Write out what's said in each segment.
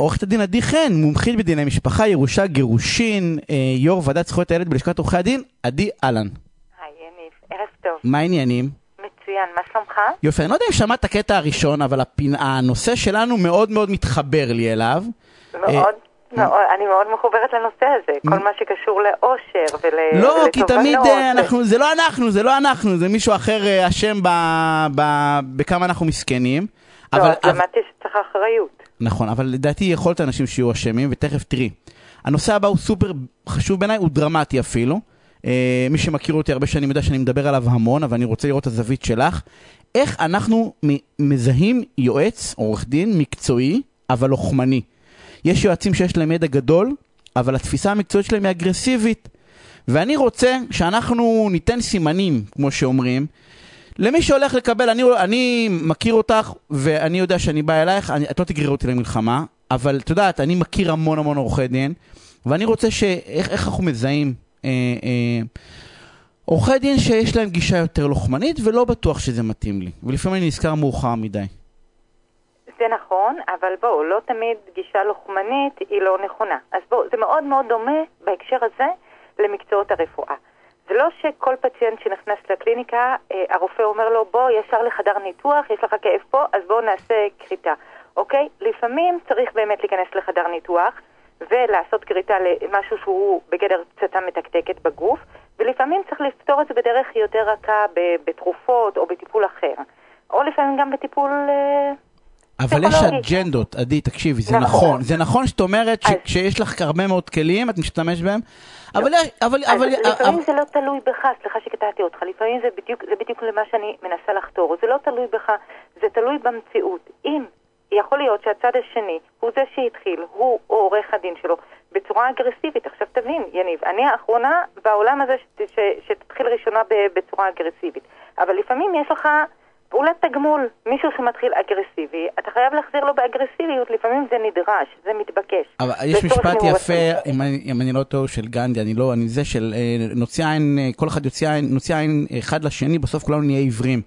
עורכת הדין עדי חן, מומחית בדיני משפחה, ירושה, גירושין, אה, יו"ר ועדת זכויות הילד בלשכת עורכי הדין, עדי אהלן. היי יניב, ערב טוב. מה העניינים? מצוין, מה שלומך? יופי, אני לא יודע אם שמעת את הקטע הראשון, אבל הפינ... הנושא שלנו מאוד מאוד מתחבר לי אליו. מאוד, מאוד, אני מאוד מחוברת לנושא הזה, כל מה שקשור לאושר ול... לא, כי תמיד ולתובנות, אה, אנחנו, זה לא אנחנו, זה לא אנחנו, זה מישהו אחר אה, אשם. בכמה אנחנו מסכנים. לא, למדתי שצריך אחריות. נכון, אבל לדעתי יכול להיות אנשים שיהיו אשמים, ותכף תראי. הנושא הבא הוא סופר חשוב בעיניי, הוא דרמטי אפילו. אה, מי שמכיר אותי הרבה שנים יודע שאני מדבר עליו המון, אבל אני רוצה לראות את הזווית שלך. איך אנחנו מזהים יועץ, עורך דין, מקצועי, אבל לוחמני. יש יועצים שיש להם ידע גדול, אבל התפיסה המקצועית שלהם היא אגרסיבית. ואני רוצה שאנחנו ניתן סימנים, כמו שאומרים, למי שהולך לקבל, אני, אני מכיר אותך, ואני יודע שאני בא אלייך, אני, את לא תגררי אותי למלחמה, אבל את יודעת, אני מכיר המון המון עורכי דין, ואני רוצה ש... איך, איך אנחנו מזהים אה, אה, עורכי דין שיש להם גישה יותר לוחמנית, ולא בטוח שזה מתאים לי. ולפעמים אני נזכר מאוחר מדי. זה נכון, אבל בואו, לא תמיד גישה לוחמנית היא לא נכונה. אז בואו, זה מאוד מאוד דומה בהקשר הזה למקצועות הרפואה. שכל פציינט שנכנס לקליניקה, אה, הרופא אומר לו, בוא ישר לחדר ניתוח, יש לך כאב פה, אז בואו נעשה כריתה, אוקיי? לפעמים צריך באמת להיכנס לחדר ניתוח ולעשות כריתה למשהו שהוא בגדר פצצה מתקתקת בגוף, ולפעמים צריך לפתור את זה בדרך יותר רכה, בתרופות או בטיפול אחר. או לפעמים גם בטיפול... אבל יש. אג'נדות, עדי, תקשיבי, זה נכון. נכון. זה נכון שאת אומרת שכשיש לך הרבה מאוד כלים, את משתמש בהם, אבל... אבל... אבל... לפעמים זה לא תלוי בך, סליחה שקטעתי אותך, לפעמים זה בדיוק, זה בדיוק למה שאני מנסה לחתור, זה לא תלוי בך, זה תלוי במציאות. אם יכול להיות שהצד השני הוא זה שהתחיל, הוא או עורך הדין שלו, בצורה אגרסיבית. עכשיו תבין, יניב, אני האחרונה בעולם הזה ש, ש, שתתחיל ראשונה ב, בצורה אגרסיבית, אבל לפעמים יש לך פעולת תגמול, מישהו שמתחיל אגרסיבי, אתה חייב להחזיר לו באגרסיביות, לפעמים זה נדרש, זה מתבקש. אבל יש לצורך משפט יפה. אם אני, אם אני לא טועה, של גנדי, אני לא, אני זה של אה, נוציא עין, אה, כל אחד יוציא עין, נוציא עין אחד לשני, בסוף כולנו נהיה עיוורים.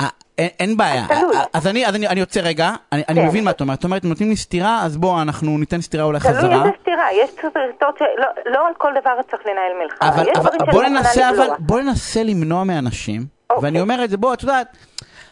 אה, אין, אין בעיה, תלוי. אז אני, אז אני, אני יוצא רגע, אני, אני כן. מבין מה את אומרת, את אומרת, נותנים לי סטירה, אז בואו, אנחנו ניתן סטירה אולי תלוי חזרה. איזה סתירה, יש סרטות שלא לא על כל דבר צריך לנהל מלחמה. אבל, יש אבל בוא ננסה. אבל בוא ננסה למנוע מאנשים, אוקיי. ואני אומר את זה, בוא, את יודעת,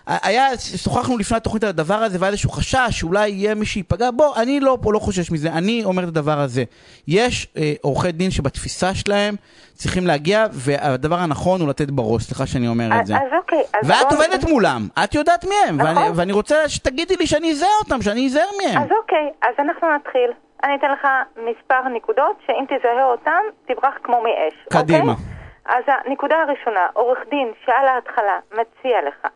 היה, שוחחנו לפני התוכנית על הדבר הזה, והיה איזשהו חשש שאולי יהיה מי שייפגע, בוא, אני לא, לא חושש מזה, אני אומר את הדבר הזה. יש אה, עורכי דין שבתפיסה שלהם צריכים להגיע, והדבר הנכון הוא לתת בראש, סליחה שאני אומר את אז זה. אז אוקיי. אז ואת בוא- עובדת מולם, את יודעת מי הם, ואני, נכון. ואני רוצה שתגידי לי שאני אזהה אותם, שאני אזהר מהם. אז אוקיי, אז אנחנו נתחיל. אני אתן לך מספר נקודות, שאם תזהה אותם, תברח כמו מאש. קדימה. אוקיי? אז הנקודה הראשונה, עורך דין שעל ההתחלה מציע לך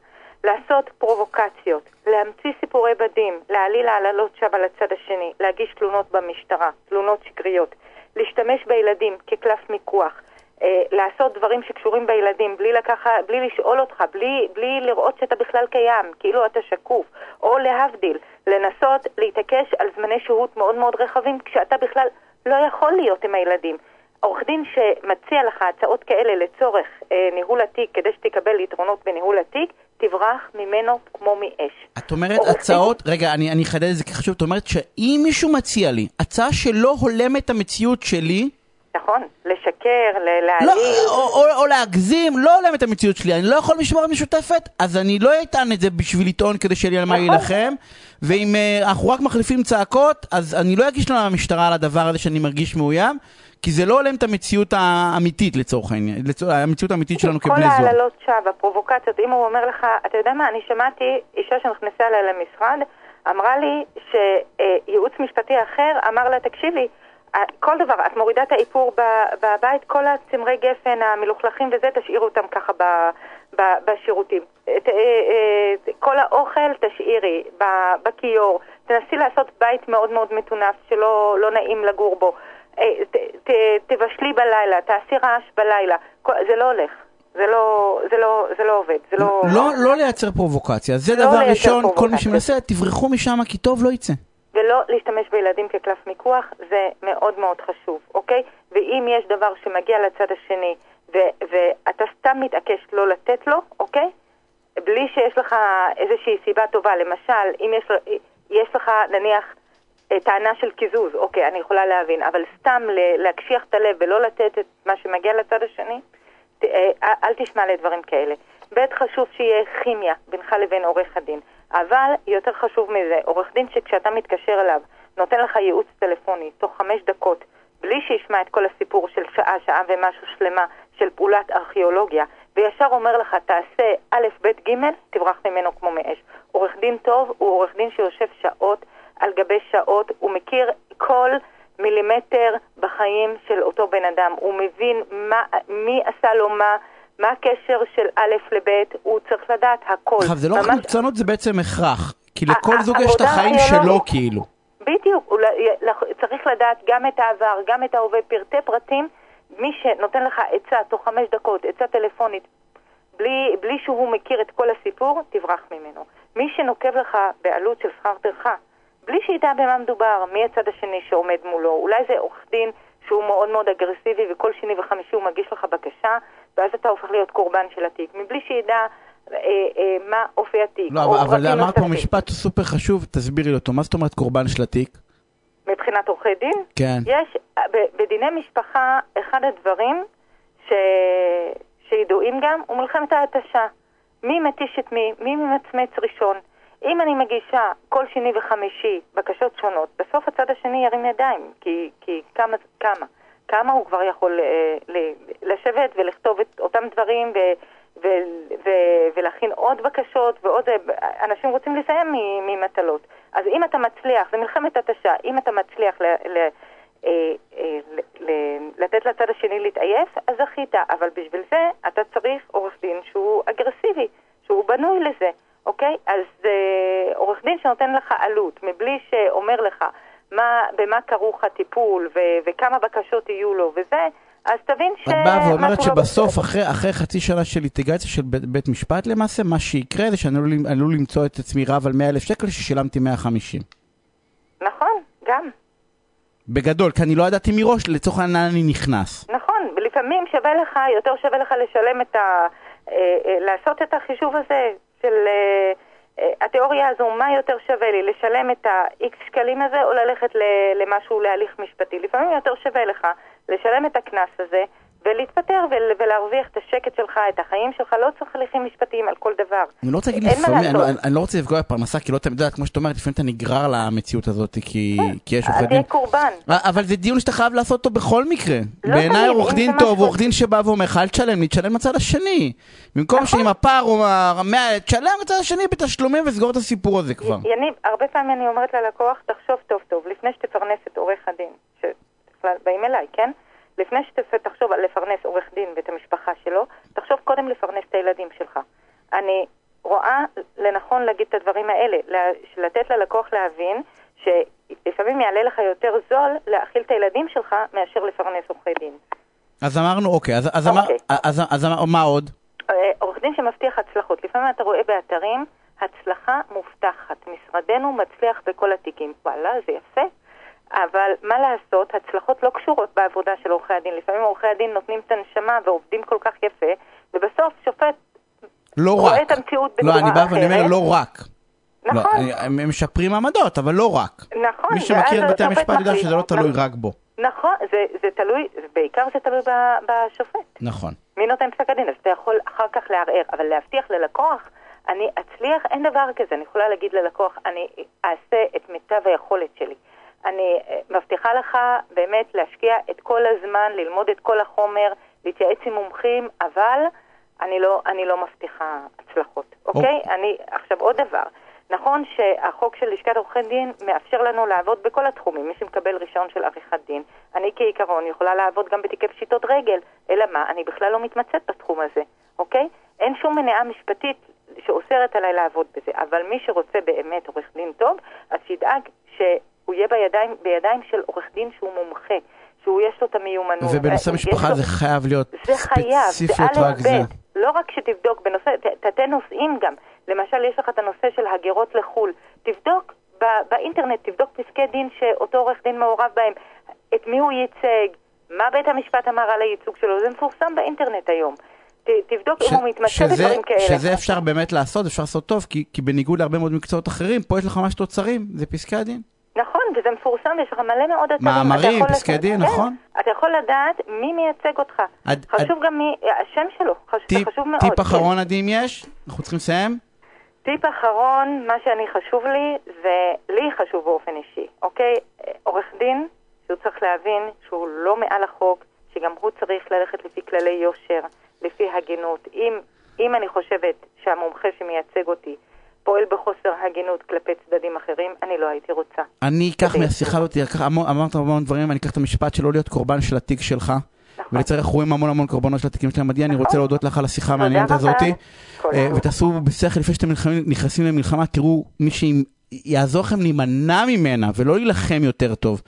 לעשות פרובוקציות, להמציא סיפורי בדים, להעליל העללות שווא על הצד השני, להגיש תלונות במשטרה, תלונות שקריות, להשתמש בילדים כקלף מיקוח, אה, לעשות דברים שקשורים בילדים בלי, לקחה, בלי לשאול אותך, בלי, בלי לראות שאתה בכלל קיים, כאילו אתה שקוף, או להבדיל, לנסות להתעקש על זמני שהות מאוד מאוד רחבים כשאתה בכלל לא יכול להיות עם הילדים. עורך דין שמציע לך הצעות כאלה לצורך אה, ניהול התיק כדי שתקבל יתרונות בניהול התיק, תברח ממנו כמו מאש. את אומרת הצעות, רגע, אני אני אחדד את זה כי חשוב, את אומרת שאם מישהו מציע לי הצעה שלא הולמת את המציאות שלי, נכון? לשקר, לא, להעליל. או, או, או להגזים, לא הולם את המציאות שלי, אני לא יכול משמורת משותפת, אז אני לא אטען את זה בשביל לטעון כדי שיהיה לי על מה נכון. להילחם, ואם uh, אנחנו רק מחליפים צעקות, אז אני לא אגיש לנו למשטרה על הדבר הזה שאני מרגיש מאוים, כי זה לא הולם את המציאות האמיתית לצורך העניין, לצור, המציאות האמיתית שלנו כל כבני זוג. ההעללות שווא, הפרובוקציות, אם הוא אומר לך, אתה יודע מה, אני שמעתי אישה שנכנסה אליי למשרד, אמרה לי שייעוץ משפטי אחר אמר לה, תקשיבי, כל דבר, את מורידה את האיפור בבית, כל הצמרי גפן המלוכלכים וזה, תשאירו אותם ככה ב- ב- בשירותים. את, אה, אה, כל האוכל תשאירי בכיור. תנסי לעשות בית מאוד מאוד מטונף שלא לא נעים לגור בו. אה, ת, ת, תבשלי בלילה, תעשי רעש בלילה. כל- זה לא הולך. זה לא, זה לא, זה לא עובד. זה לא... לא, לא לייצר פרובוקציה, זה לא דבר ראשון, כל מי פרובוקציה. שמנסה, תברחו משם כי טוב לא יצא. ולא להשתמש בילדים כקלף מיקוח, זה מאוד מאוד חשוב, אוקיי? ואם יש דבר שמגיע לצד השני ו- ואתה סתם מתעקש לא לתת לו, אוקיי? בלי שיש לך איזושהי סיבה טובה, למשל, אם יש, יש לך נניח אה, טענה של קיזוז, אוקיי, אני יכולה להבין, אבל סתם להקשיח את הלב ולא לתת את מה שמגיע לצד השני, ת- אה, אל תשמע לדברים כאלה. ב', חשוב שיהיה כימיה בינך לבין עורך הדין. אבל יותר חשוב מזה, עורך דין שכשאתה מתקשר אליו, נותן לך ייעוץ טלפוני תוך חמש דקות, בלי שישמע את כל הסיפור של שעה, שעה ומשהו שלמה של פעולת ארכיאולוגיה, וישר אומר לך, תעשה א', ב', ג', תברח ממנו כמו מאש. עורך דין טוב הוא עורך דין שיושב שעות על גבי שעות, הוא מכיר כל מילימטר בחיים של אותו בן אדם, הוא מבין מה, מי עשה לו מה, מה הקשר של א' לב', הוא צריך לדעת הכל. עכשיו, זה לא ממש- מקצוענות, זה בעצם הכרח. כי לכל זוג יש את החיים. שלו, כאילו. בדיוק, הוא ל- ל- צריך לדעת גם את העבר, גם את ההווה, פרטי פרטים. מי שנותן לך עצה תוך חמש דקות, עצה טלפונית, בלי, בלי שהוא מכיר את כל הסיפור, תברח ממנו. מי שנוקב לך בעלות של שכר טרחה, בלי שידע במה מדובר, מי הצד השני שעומד מולו, אולי זה עורך דין שהוא מאוד מאוד אגרסיבי וכל שני וחמישי הוא מגיש לך בקשה, ואז אתה הופך להיות קורבן של התיק, מבלי שידע אה, אה, מה אופי התיק. לא, אבל- אבל אמרת פה. משפט סופר חשוב, תסבירי אותו. מה זאת אומרת קורבן של התיק? מבחינת עורכי דין? כן. יש, ב- בדיני משפחה, אחד הדברים ש... שידועים גם הוא מלחמת ההתשה. מי מתיש את מי? מי ממצמץ ראשון? אם אני מגישה כל שני וחמישי בקשות שונות, בסוף הצד השני ירים ידיים, כי, כי כמה, כמה, כמה הוא כבר יכול אה, ל- לשבת ולכתוב את אותם דברים ו, ו, ו, ולהכין עוד בקשות ועוד, אה, אנשים רוצים לסיים ממטלות. אז אם אתה מצליח, זה מלחמת התשה, אם אתה מצליח ל, ל, אה, אה, ל- לתת לצד השני להתעייף, אז זכית, אבל בשביל זה אתה צריך עורך דין שהוא אגרסיבי, שהוא בנוי לזה, אוקיי? אז אה, עורך דין שנותן לך עלות, מבלי שאומר לך מה, במה כרוך הטיפול ו- וכמה בקשות יהיו לו וזה, אז תבין ש... את באה ואומרת לא שבסוף, בסדר. אחרי, אחרי חצי שנה של ליטיגציה של בית, בית משפט למעשה, מה שיקרה זה שאני עלול, עלול למצוא את עצמי רב על 100 אלף שקל ששילמתי 150. נכון, גם. בגדול, כי אני לא ידעתי מראש לצורך העניין אני נכנס. נכון, ולפעמים שווה לך, יותר שווה לך לשלם את ה... אה, אה, לעשות את החישוב הזה של אה, התיאוריה הזו, מה יותר שווה לי, לשלם את ה-X שקלים הזה או ללכת למשהו, להליך משפטי. לפעמים יותר שווה לך לשלם את הקנס הזה ולהתפטר ול- ולהרוויח את השקט שלך, את החיים שלך, לא צריך הליכים משפטיים על כל דבר. אני לא רוצה להגיד לפעמים, אני, לא- לעשות. אני לא רוצה לפגוע בפרנסה, כי לא תמיד, כמו שאת אומרת, לפעמים אתה נגרר למציאות הזאת, כי, כי יש עורכי דין. קורבן. אבל זה דיון שאתה חייב לעשות אותו בכל מקרה. לא בעיניי עורך דין טוב, עורך דין שבא ואומר לך, אל תשלם לי, תשלם מהצד השני. במקום נכון. שעם הפער או המאה, תשלם מהצד השני בתשלומים וסגור את הסיפור הזה כבר. יניב, הרבה פעמים אני אומרת ללקוח, תחשוב טוב טוב, לפני שתפרנס את עורך הדין, שבכלל באים אליי, כן? לפני שתחשוב על לפרנס עורך דין ואת המשפחה שלו, תחשוב קודם לפרנס את הילדים שלך. אני רואה לנכון להגיד את הדברים האלה, לה- לתת ללקוח להבין שלפעמים יעלה לך יותר זול להאכיל את הילדים שלך מאשר לפרנס עורכי דין. אז אמרנו, אוקיי, אז, אז, אמר, אוקיי. אז, אז, אמר- מה עוד? אה, עורך דין שמבטיח הצלחות. לפעמים אתה רואה באתרים, הצלחה מובטחת. משרדנו מצליח בכל התיקים. וואלה, זה יפה. אבל מה לעשות, הצלחות לא קשורות בעבודה של עורכי הדין. לפעמים עורכי הדין נותנים את הנשמה ועובדים כל כך יפה, ובסוף שופט לא רואה רק. את המציאות לא, בצורה אני בא ואני אומר, אחרת. לא רק. נכון, לא, הם משפרים עמדות, אבל לא רק. נכון. מי שמכיר את בתי המשפט יודע. שזה לא תלוי נכון. רק בו. נכון, זה, זה תלוי, בעיקר זה תלוי ב- בשופט. נכון. מי נותן פסק הדין? אז אתה יכול אחר כך לערער, אבל להבטיח ללקוח, אני אצליח, אין דבר כזה. אני יכולה להגיד ללקוח, אני אעשה את מיטב היכולת שלי. אני אה, מבטיחה לך באמת להשקיע את כל הזמן, ללמוד את כל החומר, להתייעץ עם מומחים, אבל אני לא, אני לא מבטיחה הצלחות, אוקיי? אני, עכשיו עוד דבר. נכון שהחוק של לשכת עורכי דין מאפשר לנו לעבוד בכל התחומים, מי שמקבל רישיון של עריכת דין. אני כעיקרון יכולה לעבוד גם בתיקי פשיטות רגל, אלא מה? אני בכלל לא מתמצאת בתחום הזה, אוקיי? אין שום מניעה משפטית שאוסרת עליי לעבוד בזה, אבל מי שרוצה באמת עורך דין טוב, אז שידאג שהוא יהיה בידיים, בידיים של עורך דין שהוא מומחה, שהוא יש לו את המיומנות. ובנושא אה, משפחה זה חייב להיות זה חייב, זה ספציפיות א'. ב', לא רק שתבדוק בנושא, ת- תתי נושאים גם, למשל יש לך את הנושא של הגירות לחו"ל, תבדוק באינטרנט, תבדוק פסקי דין שאותו עורך דין מעורב בהם, את מי הוא ייצג, מה בית המשפט אמר על הייצוג שלו, זה מפורסם באינטרנט היום. תבדוק ש- אם הוא מתמצא בדברים כאלה. שזה אפשר באמת לעשות, אפשר לעשות טוב, כי, כי בניגוד להרבה מאוד מקצועות אחרים, פה יש לך ממש תוצרים, זה פסקי הדין. נכון, וזה מפורסם, יש לך מלא מאוד אתרים. מאמרים, פסקי דין, כן, נכון. אתה יכול לדעת מי מייצג אותך. עד- חשוב גם מי, השם שלו, חשוב, זה טיפ, חשוב מאוד. טיפ כן. אחרון עדי אם יש? אנחנו צריכים לסיים? טיפ אחרון, מה שאני חשוב לי, ולי חשוב באופן אישי, אוקיי? עורך דין, שהוא צריך להבין שהוא לא מעל החוק, שגם הוא צריך ללכת לפי כללי יושר, לפי הגינות. אם, אם אני חושבת שהמומחה שמייצג אותי פועל בחוסר הגינות כלפי צדדים אחרים, אני לא הייתי רוצה. אני אקח. מהשיחה הזאת, אמרת המון דברים, אני אקח את המשפט של לא להיות קורבן של התיק שלך. נכון. אנחנו רואים המון המון קורבנות של התיקים שלהם. עדי, אני נכון. רוצה להודות לך על השיחה המעניינת. הזאתי. אה. ותעשו בשכל לפני שאתם נכנסים למלחמה, תראו מי שיעזור לכם להימנע ממנה ולא להילחם יותר טוב.